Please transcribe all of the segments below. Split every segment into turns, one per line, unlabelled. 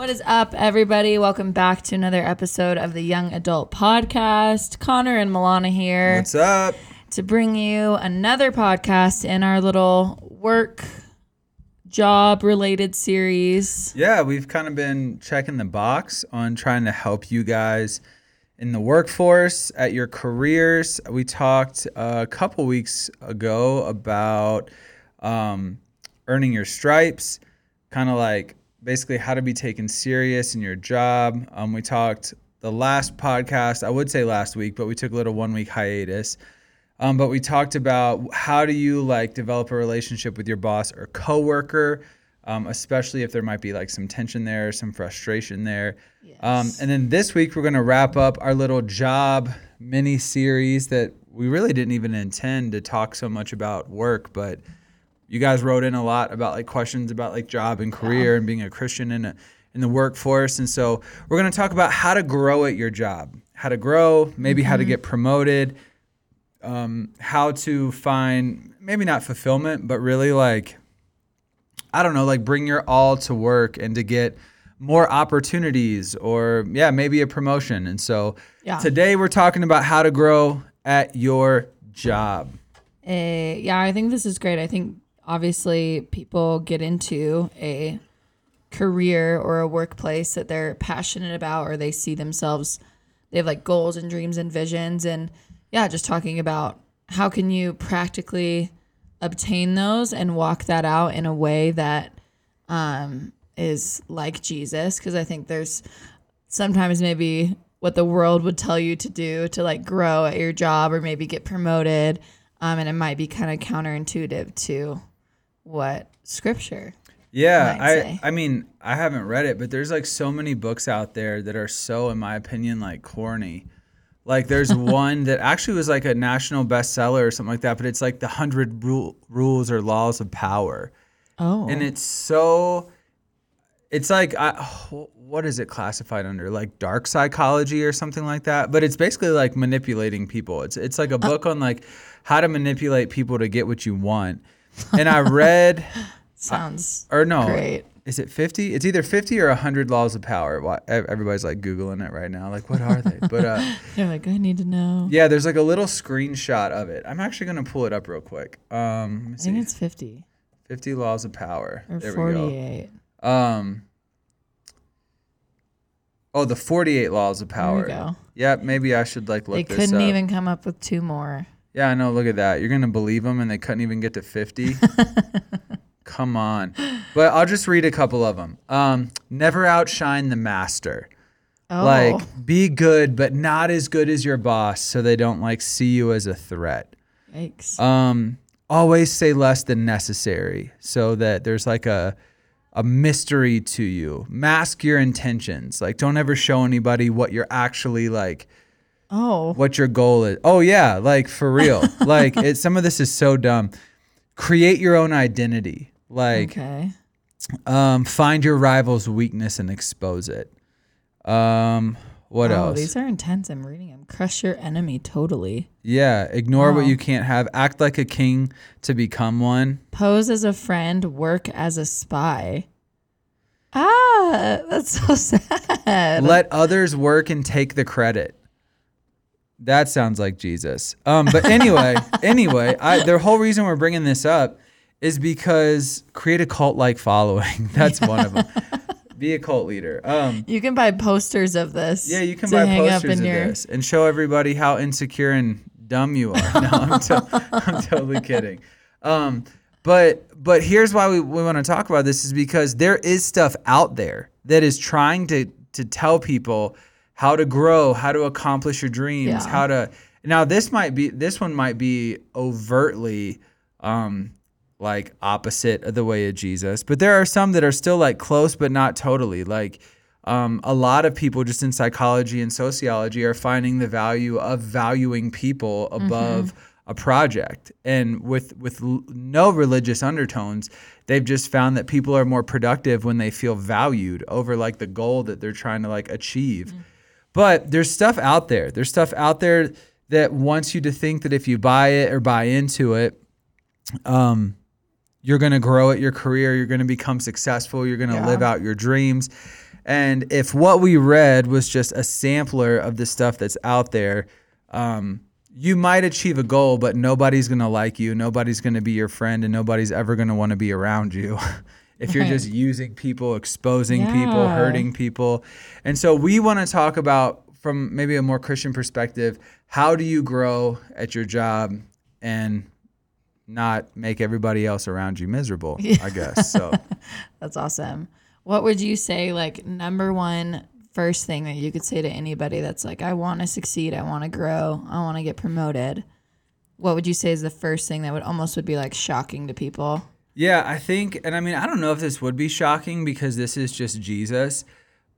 What is up, everybody? Welcome back to another episode of the Young Adult Podcast. Connor and Milana here
What's up?
to bring you another podcast in our little work job related series.
Yeah, we've kind of been checking the box on trying to help you guys in the workforce, at your careers. We talked a couple weeks ago about um, earning your stripes, kind of like basically how to be taken serious in your job. Um, we talked the last podcast, I would say last week, but we took a little one week hiatus. Um, but we talked about how do you like develop a relationship with your boss or coworker, um, especially if there might be like some tension there, some frustration there. Um, and then this week we're gonna wrap up our little job mini series that we really didn't even intend to talk so much about work, but you guys wrote in a lot about like questions about like job and career and being a Christian in a, in the workforce. And so we're going to talk about how to grow at your job, how to grow, maybe how to get promoted, um, how to find maybe not fulfillment, but really like I don't know, like bring your all to work and to get more opportunities or yeah, maybe a promotion. And so
Yeah.
today we're talking about how to grow at your job.
Uh, yeah, I think this is great. I think obviously people get into a career or a workplace that they're passionate about or they see themselves they have like goals and dreams and visions and yeah, just talking about how can you practically obtain those and walk that out in a way that um, is like Jesus. Because I think there's sometimes maybe what the world would tell you to do to like grow at your job or maybe get promoted um, and it might be kind of counterintuitive to what scripture
Yeah, I
say.
I mean, I haven't read it, but there's like so many books out there that are so in my opinion like corny. Like there's one that actually was like a national bestseller or something like that, but it's like the 100 rule, rules or laws of power.
oh
And it's so it's like I, what is it classified under? Like dark psychology or something like that, but it's basically like manipulating people. It's it's like a uh, book on like how to manipulate people to get what you want. And I read
sounds
or no,
Great.
is it 50? It's either 50 or 100 laws of power. Why- Everybody's like Googling it right now. Like, what are they? But uh,
you're like i need to know
yeah, there's like a little screenshot of it. I'm actually going to pull it up real quick. Um,
i think it's 50
50 laws of power.
or
there we go.
48
Um, oh, the 48 laws of power.
There we go.
Yep, maybe I should like look
they
this
couldn't even come up with two more
Yeah, I know. Look at that. You're gonna believe them, and they couldn't even get to 50. Come on. But I'll just read a couple of them. Um, never outshine the master.
oh
Like, be good, but not as good as your boss, so they don't like see you as a threat.
yikes
Um, always say less than necessary, so that there's like a a mystery to you. Mask your intentions. Like, don't ever show anybody what you're actually like
oh
what your goal is. Oh yeah, like for real. like it some of this is so dumb. Create your own identity. Like
okay
um find your rival's weakness and expose it. Um what
oh,
else?
these are intense i'm reading them crush your enemy totally
yeah, ignore what you can't have. Act like a king to become one.
pose as a friend, work as a spy. Ah, that's so sad.
Let others work and take the credit. That sounds like Jesus. Um, but anyway, anyway, I, the whole reason we're bringing this up is because create a cult like following. That's one of them. Be a cult leader. Um,
you can buy posters of this.
yeah, you can buy posters of
your.
this and show everybody how insecure and dumb you are. No, I'm, to- I'm totally kidding. Um, but but here's why we, we want to talk about this is because there is stuff out there that is trying to to tell people how to grow, how to accomplish your dreams,
Yeah.
how to now this might be this one might be overtly um like opposite of the way of Jesus, but there are some that are still like close but not totally. Like um, a lot of people just in psychology and sociology are finding the value of valuing people above a project and with with l- no religious undertones they've just found that people are more productive when they feel valued over like the goal that they're trying to like achieve but there's stuff out there. There's stuff out there that wants you to think that if you buy it or buy into it um, you're going to grow at your career you're going to become successful you're going to
Yeah.
live out your dreams. And if what we read was just a sampler of the stuff that's out there um, you might achieve a goal but nobody's going to like you nobody's going to be your friend and nobody's ever going to want to be around you if you're
Right.
just using people exposing people hurting people and so we want to talk about from maybe a more christian perspective how do you grow at your job and not make everybody else around you miserable i guess so
That's awesome. What would you say, like, number one first thing that you could say to anybody that's like, I want to succeed, I want to grow, I want to get promoted? What would you say is the first thing that would almost would be like shocking to people?
Yeah, I think, and I mean, I don't know if this would be shocking because this is just Jesus,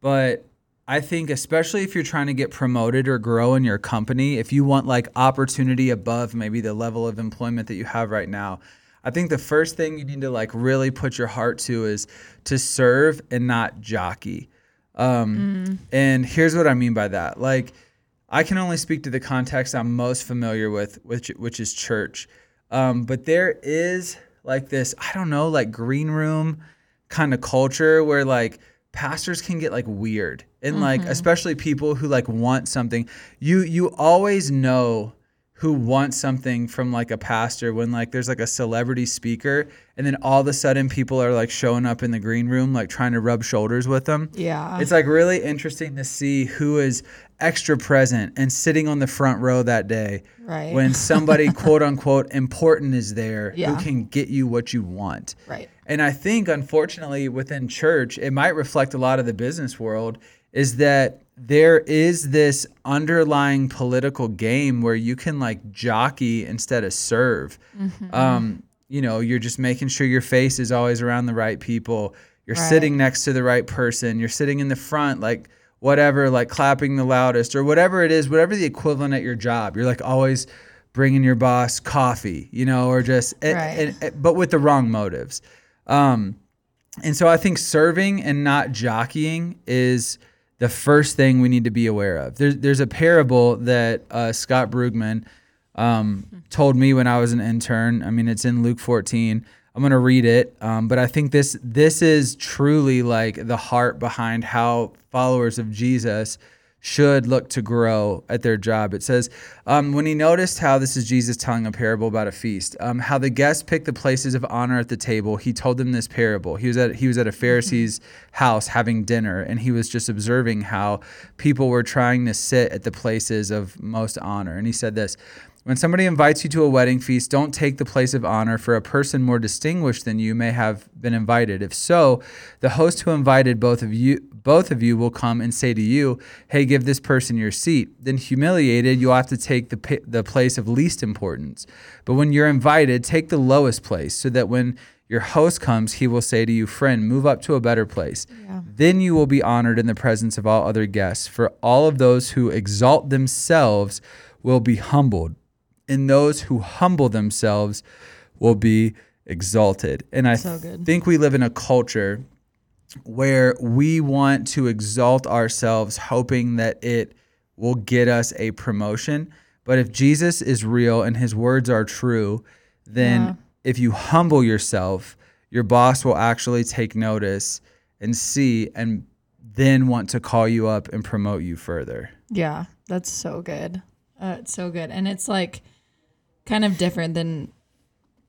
but I think, especially if you're trying to get promoted or grow in your company, if you want like opportunity above maybe the level of employment that you have right now, I think the first thing you need to like really put your heart to is to serve and not jockey. Um, And here's what I mean by that. Like, I can only speak to the context I'm most familiar with, which which is church. Um, but there is like this, I don't know, like green room kind of culture where like pastors can get like weird and like mm-hmm. especially people who like want something. You you always know who wants something from like a pastor when like there's like a celebrity speaker and then all of a sudden people are like showing up in the green room like trying to rub shoulders with them.
Yeah.
It's like really interesting to see who is extra present and sitting on the front row that day
Right.
when somebody quote unquote important is there
Yeah.
who can get you what you want.
right.
And I think unfortunately within church, it might reflect a lot of the business world is that there is this underlying political game where you can like jockey instead of serve. Um, you know, you're just making sure your face is always around the right people. You're
Right.
sitting next to the right person. You're sitting in the front, like whatever, like clapping the loudest or whatever it is, whatever the equivalent at your job. You're like always bringing your boss coffee, you know, or just,
Right.
and- and- but with the wrong motives. Um, and so I think serving and not jockeying is the first thing we need to be aware of. There's there's a parable that uh, Scott Brugman um, told me when I was an intern. I mean, it's in Luke 14. I'm gonna read it, um, but I think this this is truly like the heart behind how followers of Jesus should look to grow at their job. It says, um, when he noticed how this is Jesus telling a parable about a feast, um, how the guests picked the places of honor at the table, he told them this parable. He was at he was at a Pharisee's house having dinner, and he was just observing how people were trying to sit at the places of most honor. And he said this. When somebody invites you to a wedding feast, don't take the place of honor, for a person more distinguished than you may have been invited. If so, the host who invited both of you both of you will come and say to you, "Hey, give this person your seat." Then humiliated, you'll have to take the the place of least importance. But when you're invited, take the lowest place, so that when your host comes, he will say to you, "Friend, move up to a better place."
Yeah.
Then you will be honored in the presence of all other guests. For all of those who exalt themselves will be humbled, and those who humble themselves will be exalted. And I
So
think we live in a culture where we want to exalt ourselves, hoping that it will get us a promotion. But if Jesus is real and his words are true, then
Yeah.
if you humble yourself, your boss will actually take notice and see and then want to call you up and promote you further.
Yeah, that's so good. Uh, it's so good. And it's like kind of different than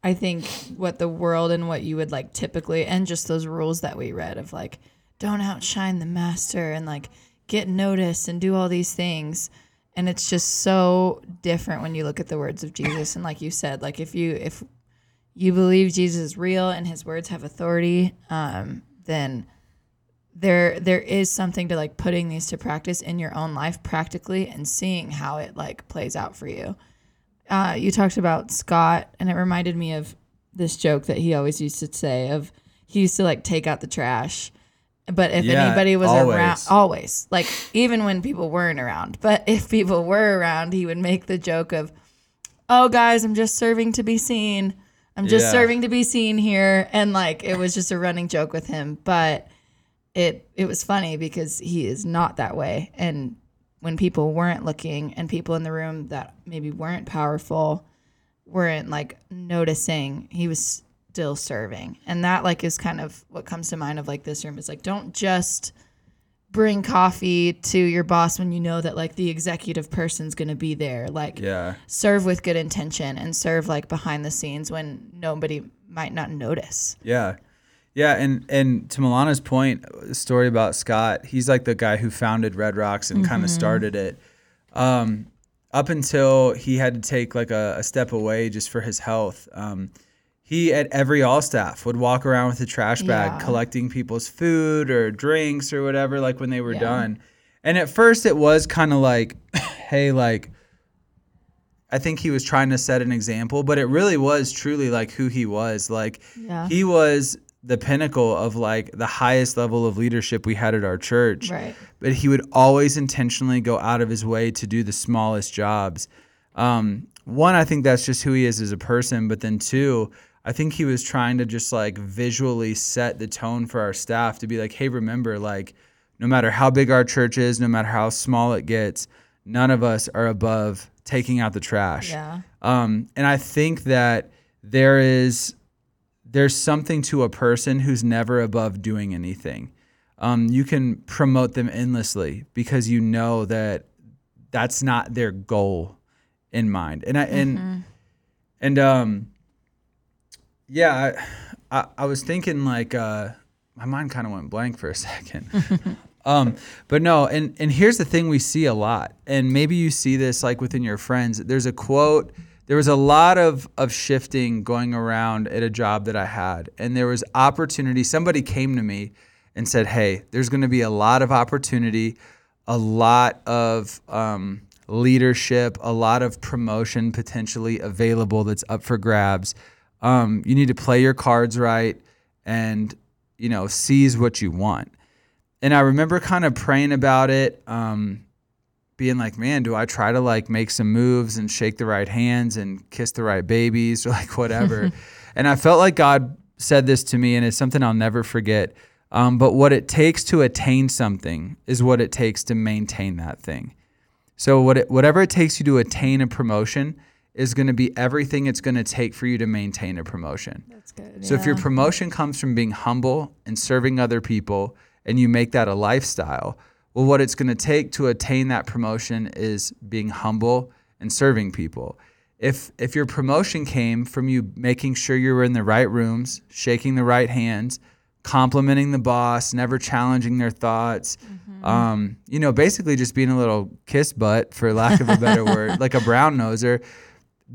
I think what the world and what you would like typically, and just those rules that we read of like, don't outshine the master and like get noticed and do all these things. And it's just so different when you look at the words of Jesus. And like you said, like if you, if you believe Jesus is real and his words have authority, um, then there there is something to like putting these to practice in your own life practically and seeing how it like plays out for you. Uh, you talked about Scott, and it reminded me of this joke that he always used to say of he used to like take out the trash But if
Yeah,
anybody was
always.
around, always like even when people weren't around. But if people were around, he would make the joke of, "Oh, guys, I'm just serving to be seen. I'm just
Yeah.
serving to be seen here," and like it was just a running joke with him. But it it was funny because he is not that way, and when people weren't looking and people in the room that maybe weren't powerful weren't like noticing he was still serving and that like is kind of what comes to mind of like this room is like don't just bring coffee to your boss when you know that like the executive person's going to be there like
Yeah.
serve with good intention and serve like behind the scenes when nobody might not notice
Yeah. Yeah, and and to Milana's point, story about Scott, he's like the guy who founded Red Rocks and kind of started it. Um, up until he had to take like a, a step away just for his health. Um, he at every all staff would walk around with a trash bag
Yeah.
collecting people's food or drinks or whatever like when they were
Yeah.
done. And at first it was kind of like hey like I think he was trying to set an example, but it really was truly like who he was. Like
Yeah.
he was the pinnacle of like the highest level of leadership we had at our church.
right
But he would always intentionally go out of his way to do the smallest jobs. Um, one, I think that's just who he is as a person. But then two, I think he was trying to just like visually set the tone for our staff to be like, hey, remember, like, no matter how big our church is, no matter how small it gets, none of us are above taking out the trash.
yeah
Um, and I think that there is there's something to a person who's never above doing anything. Um, you can promote them endlessly because you know that that's not their goal in mind. And I and and um yeah, I, I, I was thinking like uh my mind kind of went blank for a second. um, but no, and and here's the thing we see a lot, and maybe you see this like within your friends. There's a quote. There was a lot of of shifting going around at a job that I had, and there was opportunity. Somebody came to me and said, "Hey, there's going to be a lot of opportunity, a lot of um, leadership, a lot of promotion potentially available that's up for grabs. Um, you need to play your cards right and you know seize what you want." And I remember kind of praying about it, um, being like, "Man, do I try to like make some moves and shake the right hands and kiss the right babies or like whatever?" and I felt like God said this to me, and it's something I'll never forget. Um, but what it takes to attain something is what it takes to maintain that thing. So what it, whatever it takes you to attain a promotion is going to be everything it's going to take for you to maintain a promotion.
that's good
So if your promotion comes from being humble and serving other people and you make that a lifestyle, well what it's going to take to attain that promotion is being humble and serving people. If if your promotion came from you making sure you were in the right rooms, shaking the right hands, complimenting the boss, never challenging their thoughts, um, you know, basically just being a little kiss butt, for lack of a better word, like a brown noser.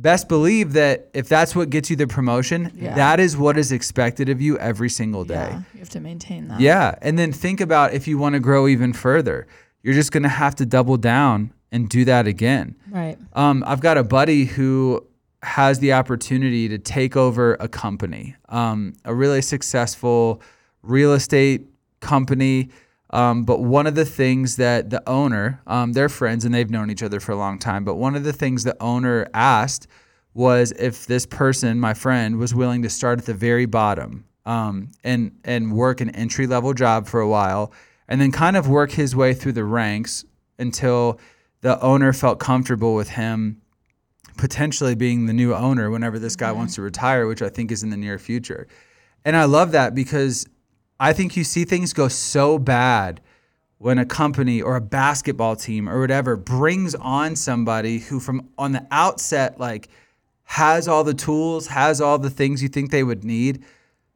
Best believe that if that's what gets you the promotion,
Yeah.
that is what is expected of you every single day.
yeah you have to maintain that
Yeah. And then think about if you want to grow even further, you're just going to have to double down and do that again.
right
Um, I've got a buddy who has the opportunity to take over a company, um, a really successful real estate company. Um, but one of the things that the owner, um, they're friends and they've known each other for a long time. But one of the things the owner asked was if this person, my friend, was willing to start at the very bottom um, and and work an entry level job for a while, and then kind of work his way through the ranks until the owner felt comfortable with him potentially being the new owner whenever this guy wants to retire, which I think is in the near future. And I love that because I think you see things go so bad when a company or a basketball team or whatever brings on somebody who from on the outset like has all the tools, has all the things you think they would need,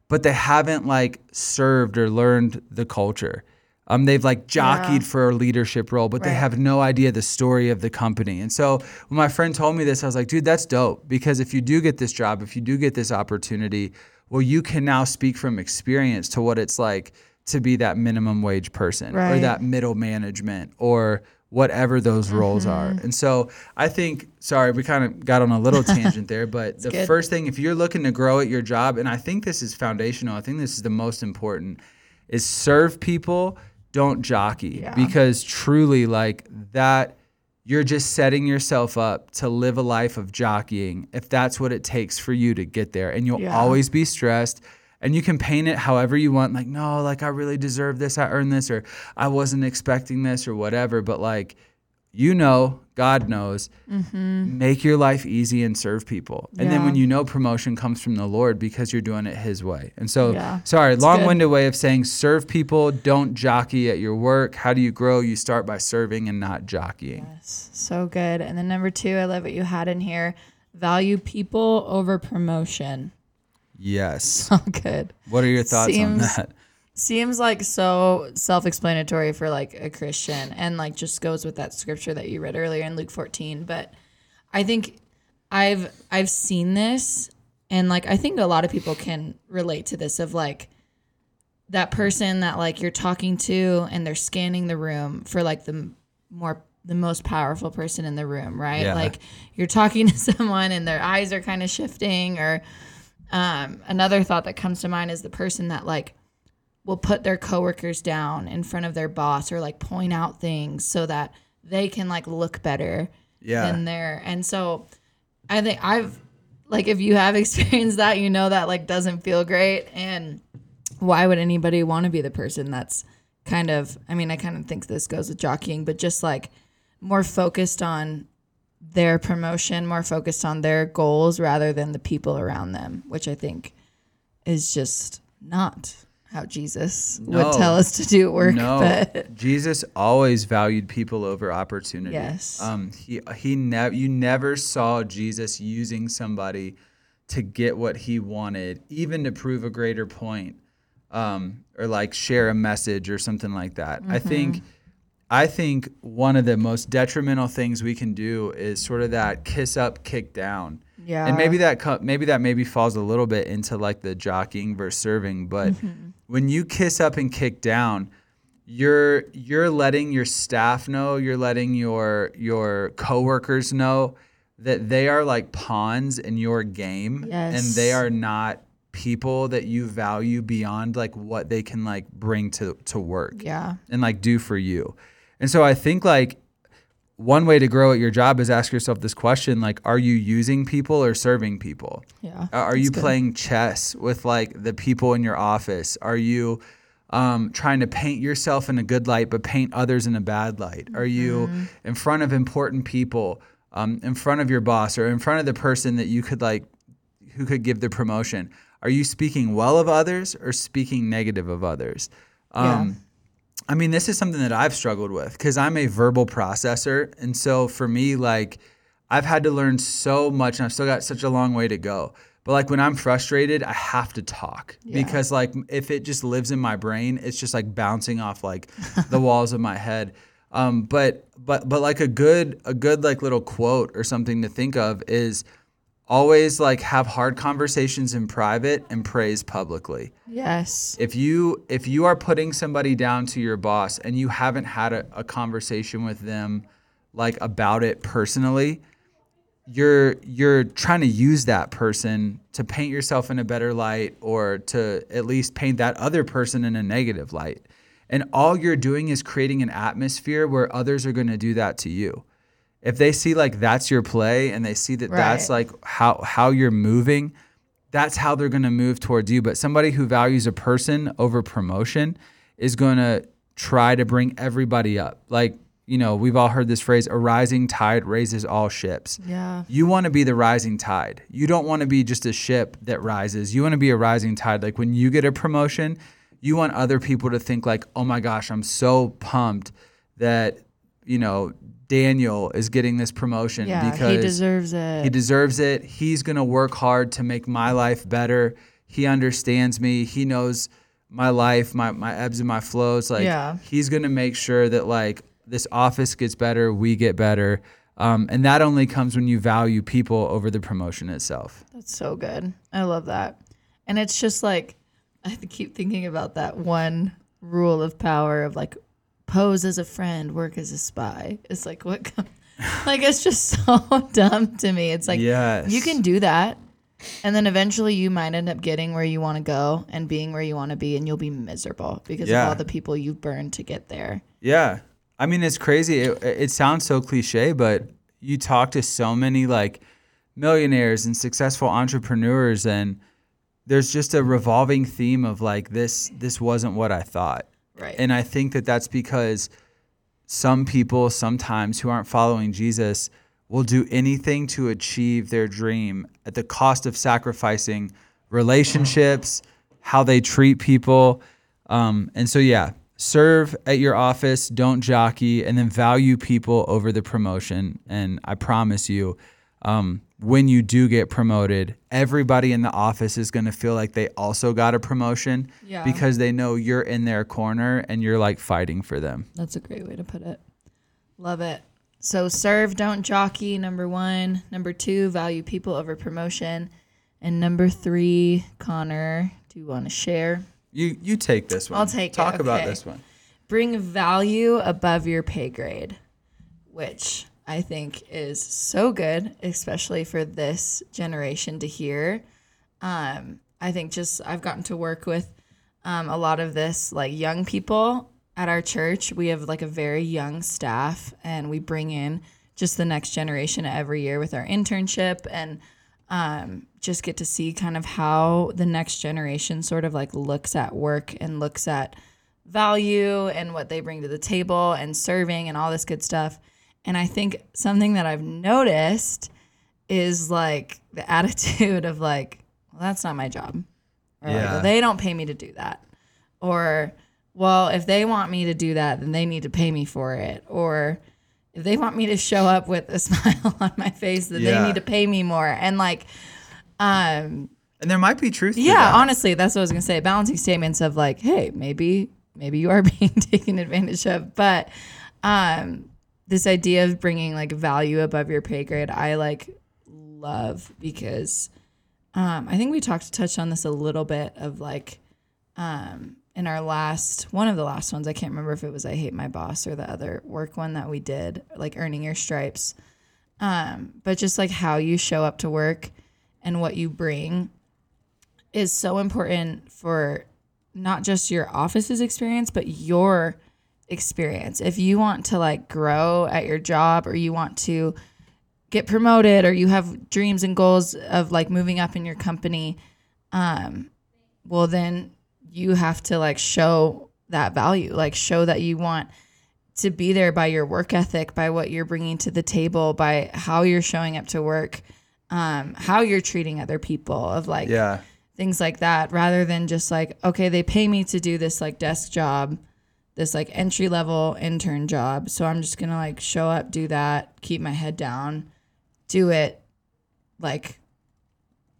but they haven't like served or learned the culture. Um, they've like jockeyed
Yeah.
for a leadership role, but they have no idea the story of the company. And so when my friend told me this, I was like, dude, that's dope. Because if you do get this job, if you do get this opportunity, well, you can now speak from experience to what it's like to be that minimum wage person or that middle management or whatever those roles are.
Mm-hmm.
And so I think, sorry, we kind of got on a little tangent there, but the
good.
first thing, if you're looking to grow at your job, and I think this is foundational, I think this is the most important, is serve people, don't jockey.
Yeah.
Because truly, like that, you're just setting yourself up to live a life of jockeying if that's what it takes for you to get there. And you'll
Yeah.
always be stressed. And you can paint it however you want, like, no, like I really deserve this, I earned this, or I wasn't expecting this, or whatever. But like, you know, God knows, mm-hmm. make your life easy and serve people. And then when you know promotion comes from the Lord because you're doing it His way. And so,
Yeah.
sorry, long winded way of saying serve people, don't jockey at your work. How do you grow? You start by serving and not jockeying.
Yes, so good. And then number two, I love what you had in here. Value people over promotion.
Yes.
So good.
What are your thoughts on that?
Seems like so self-explanatory for like a Christian, and like just goes with that scripture that you read earlier in Luke 14. But I think I've I've seen this, and like I think a lot of people can relate to this of like that person that like you're talking to, and they're scanning the room for like the more the most powerful person in the room, right?
Yeah.
Like you're talking to someone, and their eyes are kind of shifting, or um, another thought that comes to mind is the person that like will put their coworkers down in front of their boss or like point out things so that they can like look better
Yeah.
than their and so I think I've like if you have experienced that you know that like doesn't feel great and why would anybody want to be the person that's kind of I mean I kind of think this goes with jockeying but just like more focused on their promotion more focused on their goals rather than the people around them which I think is just not how Jesus
No.
would tell us to do work
No,
but
Jesus always valued people over opportunity.
Yes.
Um, he he never you never saw Jesus using somebody to get what he wanted, even to prove a greater point, um, or like share a message or something like that. I
Mm-hmm.
think. I think one of the most detrimental things we can do is sort of that kiss up, kick down.
Yeah
And maybe that co- maybe that maybe falls a little bit into like the jockeying versus serving, but
Mm-hmm.
when you kiss up and kick down, you're you're letting your staff know, you're letting your your coworkers know that they are like pawns in your game and they are not people that you value beyond like what they can like bring to to work
yeah
and like do for you. And so I think like one way to grow at your job is ask yourself this question like are you using people or serving people?
yeah
Are you
good.
playing chess with like the people in your office? Are you um, trying to paint yourself in a good light but paint others in a bad light? Are you
Mm-hmm.
in front of important people, um, in front of your boss, or in front of the person that you could like, who could give the promotion? Are you speaking well of others or speaking negative of others?
Yeah.
I mean, this is something that I've struggled with because I'm a verbal processor. And so for me, like, I've had to learn so much and I've still got such a long way to go. But like when I'm frustrated, I have to talk
Yeah.
because like if it just lives in my brain, it's just like bouncing off like the walls of my head. Um, but but but like a good a good like little quote or something to think of is always like have hard conversations in private and praise publicly.
Yes.
If you if you are putting somebody down to your boss and you haven't had a, a conversation with them like about it personally you're you're trying to use that person to paint yourself in a better light or to at least paint that other person in a negative light. And all you're doing is creating an atmosphere where others are going to do that to you if they see like that's your play and they see that that's like how how you're moving that's how they're going to move towards you but somebody who values a person over promotion is going to try to bring everybody up like you know we've all heard this phrase a rising tide raises all ships
yeah
you want to be the rising tide. You don't want to be just a ship that rises. You want to be a rising tide. Like when you get a promotion, you want other people to think like, "Oh my gosh, I'm so pumped that, you know, Daniel is getting this promotion
yeah
because
he deserves it
he deserves it. He's going to work hard to make my life better. He understands me. He knows my life, my, my ebbs and my flows. Like
Yeah.
he's going to make sure that like this office gets better, we get better. Um, and that only comes when you value people over the promotion itself.
That's so good. I love that. And it's just like I keep thinking about that one rule of power of like pose as a friend, work as a spy. It's like what like it's just so dumb to me. It's like
yes.
you can do that And then eventually you might end up getting where you want to go and being where you want to be, and you'll be miserable because
Yeah.
of all the people you've burned to get there.
Yeah. I mean, it's crazy. It, it sounds so cliche, but you talk to so many like millionaires and successful entrepreneurs, and there's just a revolving theme of like this. This wasn't what I thought,
Right.
and I think that that's because some people sometimes who aren't following Jesus will do anything to achieve their dream at the cost of sacrificing relationships, how they treat people. Um, and so, yeah, serve at your office, don't jockey, and then value people over the promotion. And I promise you, um, when you do get promoted, everybody in the office is going to feel like they also got a promotion
Yeah.
because they know you're in their corner and you're like fighting for them.
That's a great way to put it. Love it. So serve, don't jockey. Number one. Number two, value people over promotion. And number three, Connor, do you want to share?
You you take this one.
I'll take it,
Talk about this one.
Bring value above your pay grade, which I think is so good, especially for this generation to hear. Um, I think just I've gotten to work with um, a lot of this like young people at our church. We have like a very young staff, and we bring in just the next generation every year with our internship and um, just get to see kind of how the next generation sort of like looks at work and looks at value and what they bring to the table and serving and all this good stuff. And I think something that I've noticed is like the attitude of like, well, that's not my job. Or like,
Yeah.
well, they don't pay me to do that. Or, well, if they want me to do that, then they need to pay me for it. Or if they want me to show up with a smile on my face, then
Yeah.
they need to pay me more. And like, um,
And there might be truth. to
yeah,
that.
honestly, that's what I was gonna say. Balancing statements of like, hey, maybe maybe you are being taken advantage of, but um, this idea of bringing like value above your pay grade, I like love because um, I think we talked touched on this a little bit of like um, in our last one of the last ones. I can't remember if it was I hate my boss or the other work one that we did, like earning your stripes. Um, but just like how you show up to work and what you bring is so important for not just your office's experience, but your experience. If you want to like grow at your job or you want to get promoted or you have dreams and goals of like moving up in your company, um, well, then you have to like show that value, like show that you want to be there by your work ethic, by what you're bringing to the table, by how you're showing up to work, um, how you're treating other people, of like
Yeah.
things like that rather than just like okay they pay me to do this like desk job this like entry level intern job. So i'm just gonna like show up do that keep my head down do it like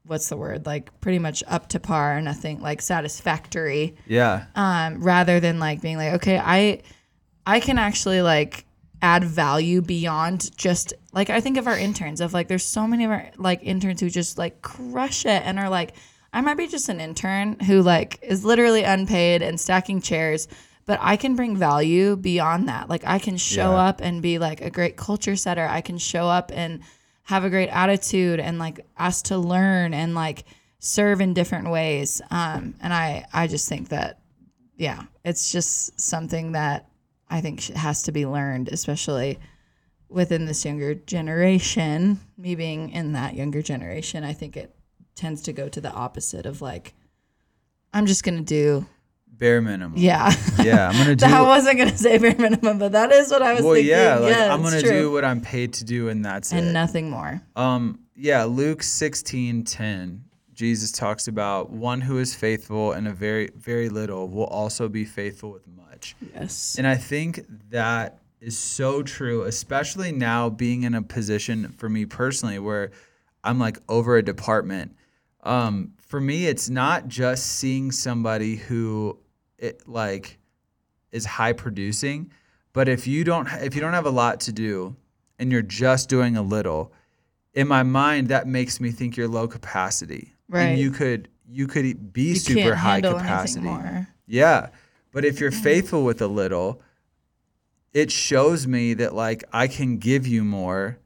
what's the word? Like pretty much up to par nothing like satisfactory.
Yeah.
um, rather than like being like, okay, I I can actually like add value beyond just like I think of our interns of like there's so many of our like interns who just like crush it and are like I might be just an intern who like is literally unpaid and stacking chairs, but I can bring value beyond that. Like I can show
Yeah.
up and be like a great culture setter. I can show up and have a great attitude and like ask to learn and like serve in different ways. Um, and I I just think that yeah, it's just something that I think has to be learned, especially within this younger generation. Me being in that younger generation, I think it tends to go to the opposite of like, I'm just gonna do,
Bare minimum.
yeah.
Yeah. I'm gonna do.
I wasn't gonna say bare minimum, but that is what I was
well,
thinking.
yeah. Like
yeah,
I'm gonna
true.
do what I'm paid to do, and that's it.
and
it.
nothing more.
Um, yeah, Luke sixteen ten. Jesus talks about one who is faithful in a very, very little will also be faithful with much.
Yes.
And I think that is so true, especially now being in a position for me personally where I'm like over a department. Um, for me, it's not just seeing somebody who it like is high producing, but if you don't if you don't have a lot to do and you're just doing a little, in my mind that makes me think you're low capacity.
Right.
And you could you could be
You
super high capacity. Yeah. But if you're faithful with a little, it shows me that like I can give you more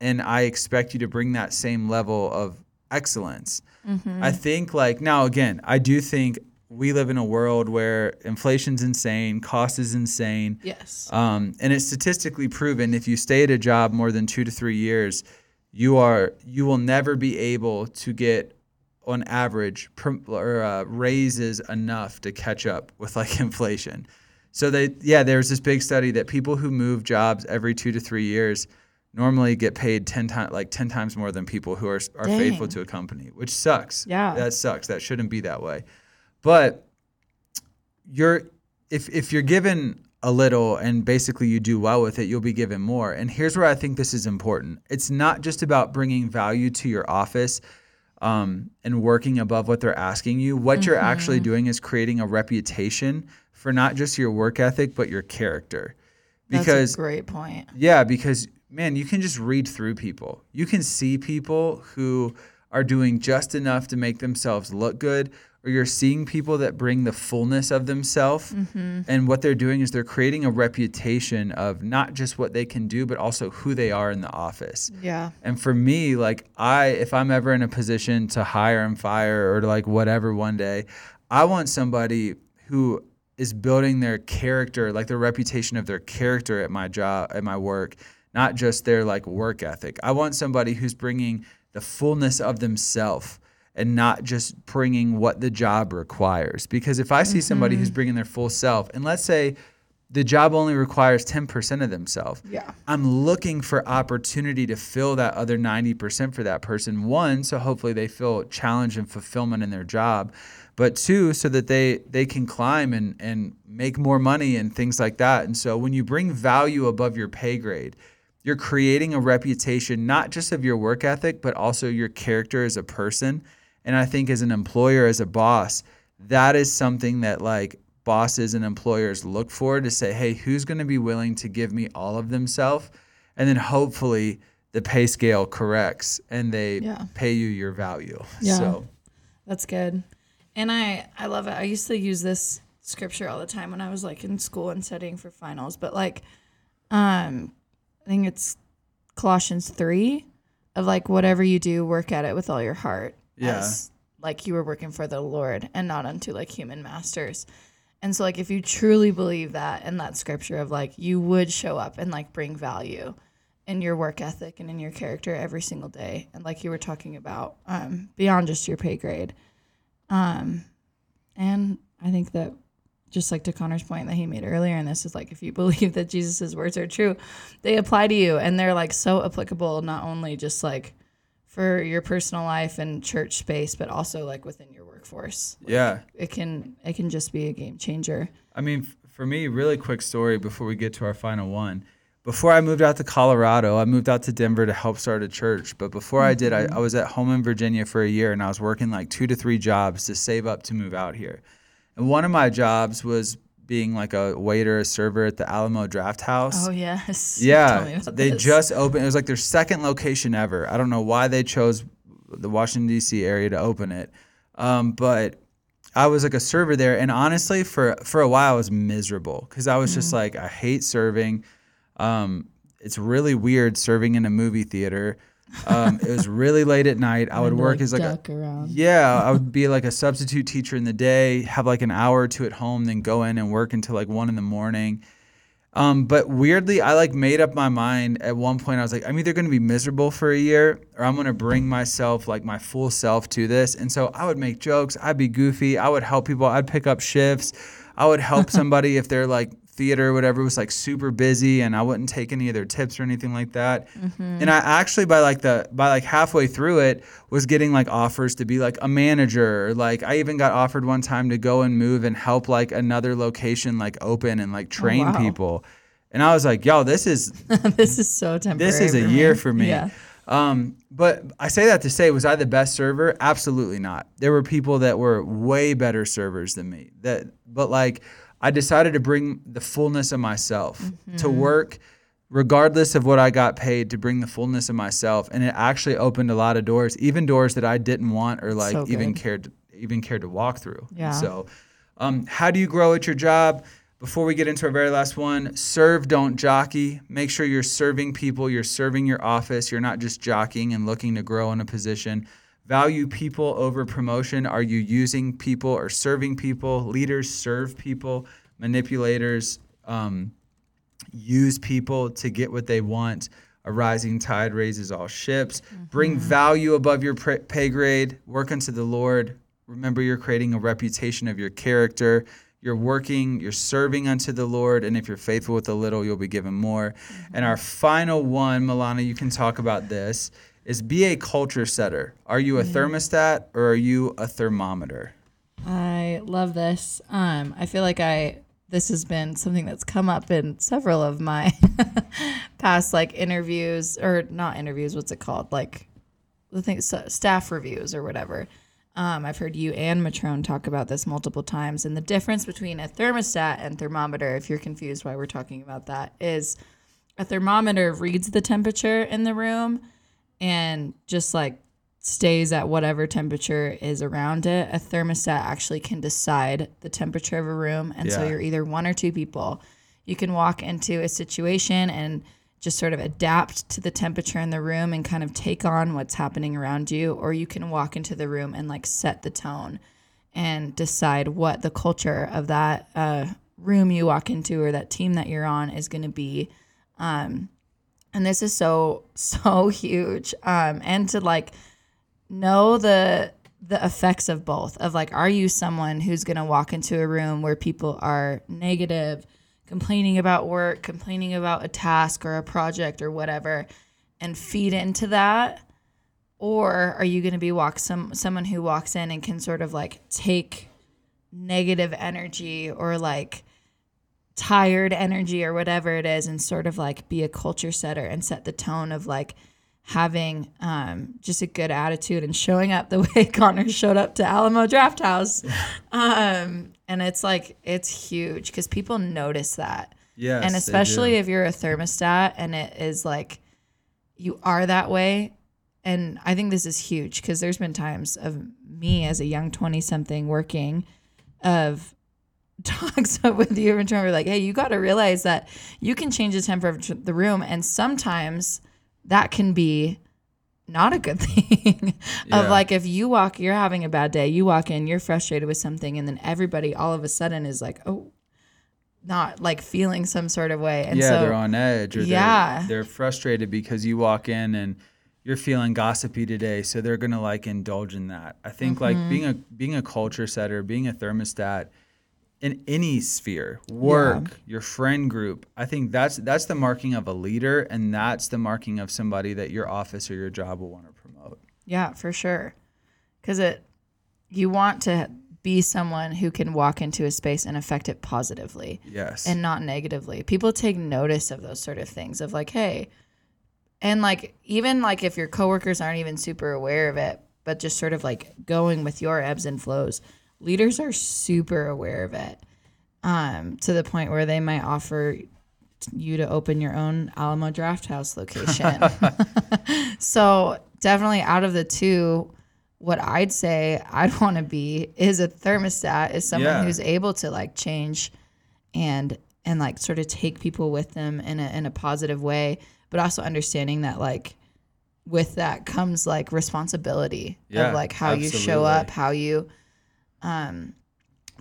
and I expect you to bring that same level of excellence. I think like now again, I do think we live in a world where inflation's insane, cost is insane.
Yes.
Um, and it's statistically proven if you stay at a job more than two to three years, you are you will never be able to get on average prom- or uh, raises enough to catch up with like inflation. So they yeah, there's this big study that people who move jobs every two to three years normally get paid ten times like ten times more than people who are are faithful to a company, which sucks.
Yeah.
that sucks. That shouldn't be that way. But you're if if you're given a little and basically you do well with it, you'll be given more. And here's where I think this is important. It's not just about bringing value to your office um, and working above what they're asking you. What you're actually doing is creating a reputation for not just your work ethic but your character.
That's
Because
a great point.
yeah, because man, you can just read through people. You can see people who are doing just enough to make themselves look good, or you're seeing people that bring the fullness of themselves. Mm-hmm. And what they're doing is they're creating a reputation of not just what they can do, but also who they are in the office.
Yeah.
And for me, like I, if I'm ever in a position to hire and fire or to like whatever one day, I want somebody who is building their character, like the reputation of their character at my job, at my work, not just their like work ethic. I want somebody who's bringing the fullness of themselves and not just bringing what the job requires. Because if I see somebody who's mm-hmm. bringing their full self, and let's say the job only requires 10% of themselves,
Yeah.
I'm looking for opportunity to fill that other 90% for that person. One, so hopefully they feel challenge and fulfillment in their job. But two, so that they they can climb and, and make more money and things like that. And so when you bring value above your pay grade, you're creating a reputation not just of your work ethic, but also your character as a person. And I think as an employer, as a boss, that is something that like bosses and employers look for to say, hey, who's going to be willing to give me all of themselves? And then hopefully the pay scale corrects and they
Yeah.
pay you your value.
Yeah.
So
That's good. And I I love it. I used to use this scripture all the time when I was like in school and studying for finals, but like um I think it's Colossians 3 of like whatever you do work at it with all your heart.
Yeah.
As, like you were working for the Lord and not unto like human masters. And so like if you truly believe that and that scripture of like you would show up and like bring value in your work ethic and in your character every single day and like you were talking about um, beyond just your pay grade um, and i think that just like to connor's point that he made earlier and this is like if you believe that jesus' words are true they apply to you and they're like so applicable not only just like for your personal life and church space but also like within your workforce
yeah.
it can it can just be a game changer
I mean, f- for me, really quick story before we get to our final one. Before I moved out to Colorado, I moved out to Denver to help start a church. But before I did, I, mm-hmm. I was at home in Virginia for a year and I was working like two to three jobs to save up to move out here. And one of my jobs was being like a waiter, a server at the Alamo Drafthouse.
oh yes
Yeah, they
this.
just opened. It was like their second location ever. I don't know why they chose the Washington D.C. area to open it, um, but I was like a server there, and honestly, for for a while, I was miserable because I was just
Mm-hmm.
like, I hate serving. Um, it's really weird serving in a movie theater. Um, it was really late at night. I would work as like a
around
yeah, I would be like a substitute teacher in the day, have like an hour or two at home, then go in and work until like one in the morning. Um, but weirdly, I like made up my mind at one point. I was like, I'm either going to be miserable for a year or I'm going to bring myself, like my full self to this. And so I would make jokes. I'd be goofy. I would help people. I'd pick up shifts. I would help somebody if they're like theater or whatever was like super busy and I wouldn't take any of their tips or anything like that. And I actually by like the by like halfway through it was getting like offers to be like a manager. Like I even got offered one time to go and move and help like another location like open and like train
wow.
people. And I was like, yo, this is
this is so temporary
this is a year
me.
for me.
yeah
Um, but I say that to say, was I the best server? Absolutely not. There were people that were way better servers than me. That, but like, I decided to bring the fullness of myself
Mm-hmm.
to work, regardless of what I got paid, to bring the fullness of myself, and it actually opened a lot of doors, even doors that I didn't want or like
So
even cared even cared to walk through.
Yeah.
So, um, how do you grow at your job? Before we get into our very last one, serve, don't jockey. Make sure you're serving people, you're serving your office, you're not just jockeying and looking to grow in a position. Value people over promotion? Are you using people or serving people? Leaders serve people, manipulators um, use people to get what they want. A rising tide raises all ships. Bring value above your pay grade. Work unto the Lord. Remember, you're creating a reputation of your character. You're working, you're serving unto the Lord. And if you're faithful with a little, you'll be given more. And our final one, Milana, you can talk about this, is be a culture setter. Are you a thermostat or are you a thermometer?
I love this. Um, I feel like I this has been something that's come up in several of my past like interviews or not interviews. What's it called? Like the thing, staff reviews or whatever. Um, I've heard you and Matrone talk about this multiple times, and the difference between a thermostat and thermometer, if you're confused why we're talking about that, is a thermometer reads the temperature in the room and just like stays at whatever temperature is around it. A thermostat actually can decide the temperature of a room. And so you're either one or two people. You can walk into a situation and just sort of adapt to the temperature in the room and kind of take on what's happening around you, or you can walk into the room and like set the tone and decide what the culture of that uh, room you walk into or that team that you're on is going to be. Um, and this is so so huge. Um, and to like know the the effects of both of like are you someone who's going to walk into a room where people are negative complaining about work complaining about a task or a project or whatever and feed into that or are you going to be walk some someone who walks in and can sort of like take negative energy or like tired energy or whatever it is and sort of like be a culture setter and set the tone of like having um, just a good attitude and showing up the way Connor showed up to Alamo Drafthouse. Um, and it's like, it's huge because people notice that.
Yes.
and especially if you're a thermostat and it is like you are that way. And I think this is huge because there's been times of me as a young 20 something working of talks up with you and we're like, hey, you got to realize that you can change the temperature of the room. And sometimes that can be not a good thing.
Yeah.
of like, if you walk, you're having a bad day, you walk in, you're frustrated with something, and then everybody all of a sudden is like, oh, not like feeling some sort of way. And
yeah,
so,
they're on edge or
Yeah.
they're, they're frustrated because you walk in and you're feeling gossipy today, so they're gonna like indulge in that. I think like
Mm-hmm.
being a being a culture setter, being a thermostat in any sphere, work, your friend group, I think that's that's the marking of a leader and that's the marking of somebody that your office or your job will want to promote.
Yeah, for sure. Because it, you want to be someone who can walk into a space and affect it positively
Yes.
and not negatively. People take notice of those sort of things of like, hey, and like even like if your coworkers aren't even super aware of it, but just sort of like going with your ebbs and flows, leaders are super aware of it. Um, to the point where they might offer you to open your own Alamo Drafthouse location. so definitely out of the two, what I'd say I'd want to be is a thermostat, is someone
Yeah.
who's able to like change and and like sort of take people with them in a in a positive way, but also understanding that like with that comes like responsibility
Yeah,
of like how you show up, how you um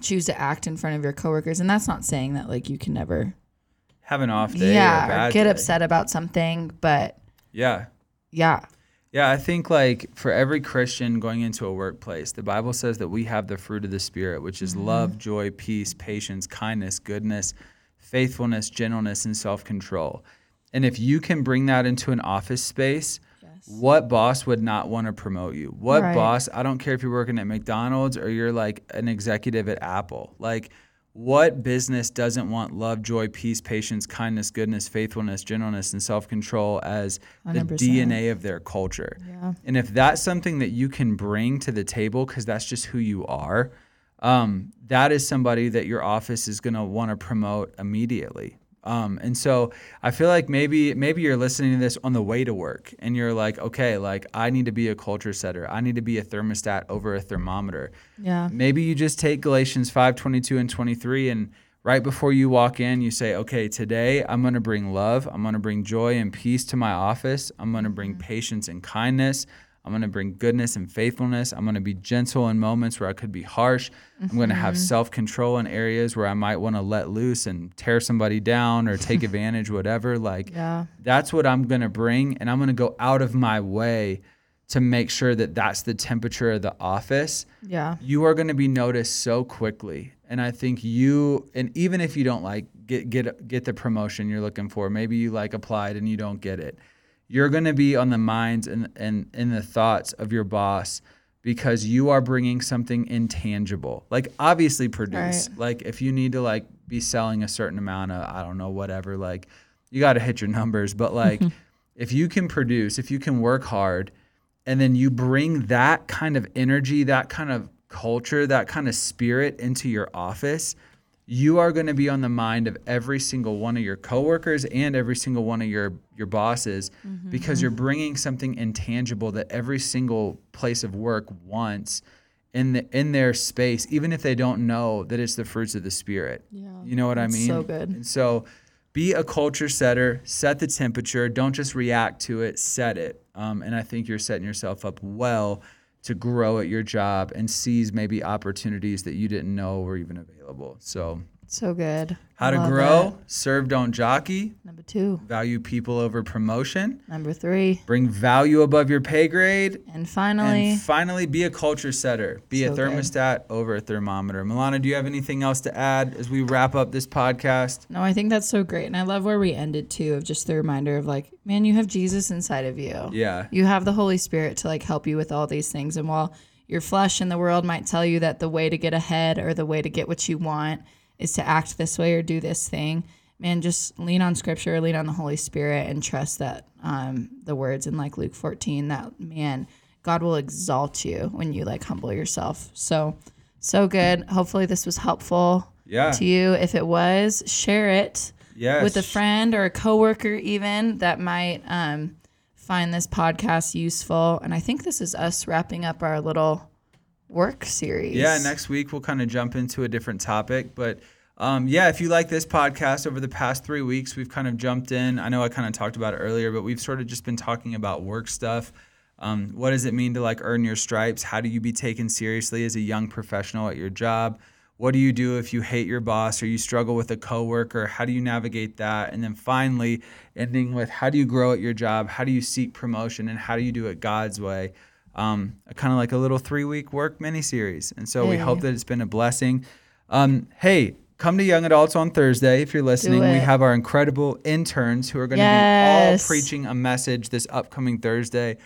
choose to act in front of your coworkers. And that's not saying that like you can never
Have an off day. or,
yeah, or
bad
get
day.
upset about something, but
Yeah.
yeah.
Yeah, I think like for every Christian going into a workplace, the Bible says that we have the fruit of the Spirit, which is love, joy, peace, patience, kindness, goodness, faithfulness, gentleness, and self control. And if you can bring that into an office space, what boss would not want to promote you? What
Right.
boss, I don't care if you're working at McDonald's or you're like an executive at Apple, like what business doesn't want love, joy, peace, patience, kindness, goodness, faithfulness, gentleness, and self control as the
100%.
DNA of their culture?
Yeah.
And if that's something that you can bring to the table, because that's just who you are, um, that is somebody that your office is going to want to promote immediately. Um, and so I feel like maybe maybe you're listening to this on the way to work, and you're like, okay, like I need to be a culture setter. I need to be a thermostat over a thermometer.
Yeah.
Maybe you just take Galatians 5, 22 and 23 and right before you walk in, you say, okay, today I'm going to bring love. I'm going to bring joy and peace to my office. I'm going to bring patience and kindness. I'm going to bring goodness and faithfulness. I'm going to be gentle in moments where I could be harsh. I'm going to have mm-hmm. self control in areas where I might want to let loose and tear somebody down or take advantage, whatever. Like,
Yeah.
that's what I'm going to bring. And I'm going to go out of my way to make sure that that's the temperature of the office
Yeah.
you are going to be noticed so quickly and i think you and even if you don't like get get get the promotion you're looking for maybe you like applied and you don't get it you're going to be on the minds and and in the thoughts of your boss because you are bringing something intangible like obviously produce
Right.
like if you need to like be selling a certain amount of i don't know whatever like you got to hit your numbers but like if you can produce if you can work hard and then you bring that kind of energy, that kind of culture, that kind of spirit into your office, you are going to be on the mind of every single one of your coworkers and every single one of your your bosses because you're bringing something intangible that every single place of work wants in the in their space even if they don't know that it's the fruits of the spirit.
Yeah.
You know what I mean?
so good.
And so be a culture setter, set the temperature, don't just react to it, set it. Um, and I think you're setting yourself up well to grow at your job and seize maybe opportunities that you didn't know were even available. So,
So good.
how to grow,
it.
serve, don't jockey,
Number two.
value people over promotion,
Number three.
bring value above your pay grade,
And finally,
and finally be a culture setter, be a
So good.
thermostat over a thermometer. Milana, do you have anything else to add as we wrap up this podcast?
no, I think that's so great. And I love where we ended too, of just the reminder of like, man, you have Jesus inside of you.
Yeah.
You have the Holy Spirit to like help you with all these things. And while your flesh and the world might tell you that the way to get ahead or the way to get what you want is to act this way or do this thing, man, just lean on scripture, lean on the Holy Spirit, and trust that um, the words in like Luke 14 that man, God will exalt you when you like humble yourself. So, so good. Hopefully, this was helpful
Yeah.
to you. If it was, share it
Yes.
with a friend or a coworker even that might um, find this podcast useful. And I think this is us wrapping up our little work series.
Yeah, next week we'll kind of jump into a different topic. But um, yeah, if you like this podcast over the past three weeks, we've kind of jumped in. I know I kind of talked about it earlier, but we've sort of just been talking about work stuff. Um, what does it mean to like earn your stripes? How do you be taken seriously as a young professional at your job? What do you do if you hate your boss or you struggle with a coworker? How do you navigate that? And then finally, ending with how do you grow at your job? How do you seek promotion? And how do you do it God's way? Um, kind of like a little three week work mini series. And so we hope that it's been a blessing. Um, hey, come to Young Adults on Thursday if you're listening. We have our incredible interns who are going to be all preaching a message this upcoming Thursday.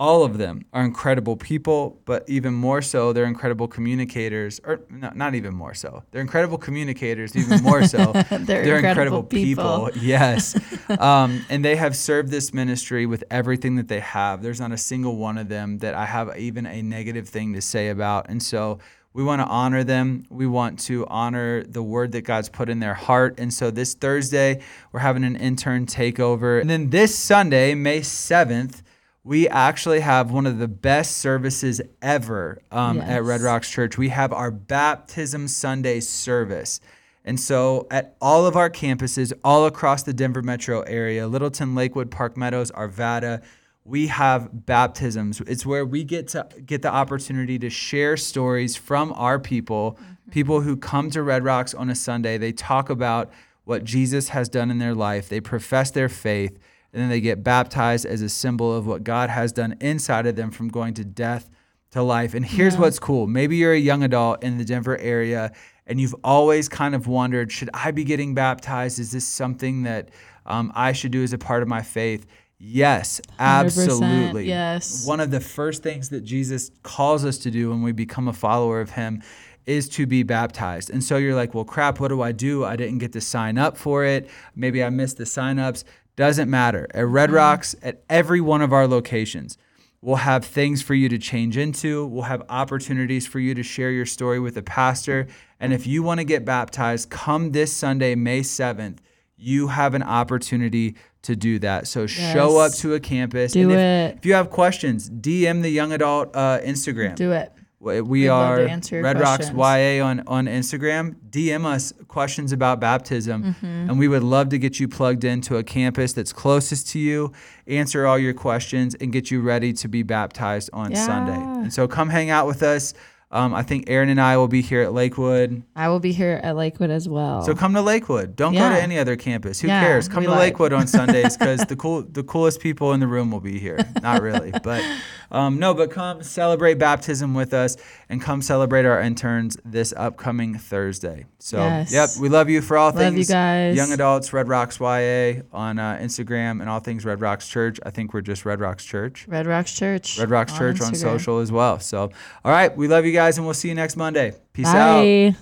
All of them are incredible people, but even more so, they're incredible communicators. Or no, not even more so, they're incredible communicators. Even more so,
They're incredible people.
Yes. um, and they have served this ministry with everything that they have. There's not a single one of them that I have even a negative thing to say about. And so we want to honor them. We want to honor the word that God's put in their heart. And so this Thursday, we're having an intern takeover. And then this Sunday, May 7th, we actually have one of the best services ever um, at Red Rocks Church. We have our Baptism Sunday service. And so at all of our campuses, all across the Denver metro area, Littleton, Lakewood, Park Meadows, Arvada, we have baptisms. It's where we get to get the opportunity to share stories from our people, people who come to Red Rocks on a Sunday. They talk about what Jesus has done in their life. They profess their faith, and then they get baptized as a symbol of what God has done inside of them from going to death to life. And here's what's cool. Maybe you're a young adult in the Denver area and you've always kind of wondered, should I be getting baptized? Is this something that um, I should do as a part of my faith? Yes, absolutely.
yes.
One of the first things that Jesus calls us to do when we become a follower of him is to be baptized. And so you're like, well, crap, what do I do? I didn't get to sign up for it. Maybe I missed the signups. Doesn't matter. At Red Rocks, at every one of our locations, We'll have things for you to change into. We'll have opportunities for you to share your story with a pastor. And if you want to get baptized, come this Sunday, May 7th. You have an opportunity to do that. So show up to a campus.
Do
and if,
it.
if you have questions, DM the young adult uh, Instagram.
Do it.
We
We'd
are Red Rocks. YA on, on Instagram. DM us questions about baptism,
Mm-hmm.
and we would love to get you plugged into a campus that's closest to you, answer all your questions, and get you ready to be baptized on Sunday. And so come hang out with us. Um, I think Aaron and I will be here at Lakewood.
I will be here at Lakewood as well.
So come to Lakewood. Don't go to any other campus. Who
Yeah,
cares? Come to
lied.
Lakewood on Sundays because the cool, the coolest people in the room will be here. Not really, but um, no. But come celebrate baptism with us, and come celebrate our interns this upcoming Thursday. So
Yes.
yep, we love you for all
Love you
things
guys.
young adults. Red Rocks YA on uh, Instagram and all things Red Rocks Church. I think we're just Red Rocks Church.
Red Rocks Church.
Red Rocks Church on social as well. So all right, we love you guys, and we'll see you next Monday. Peace out.
Bye.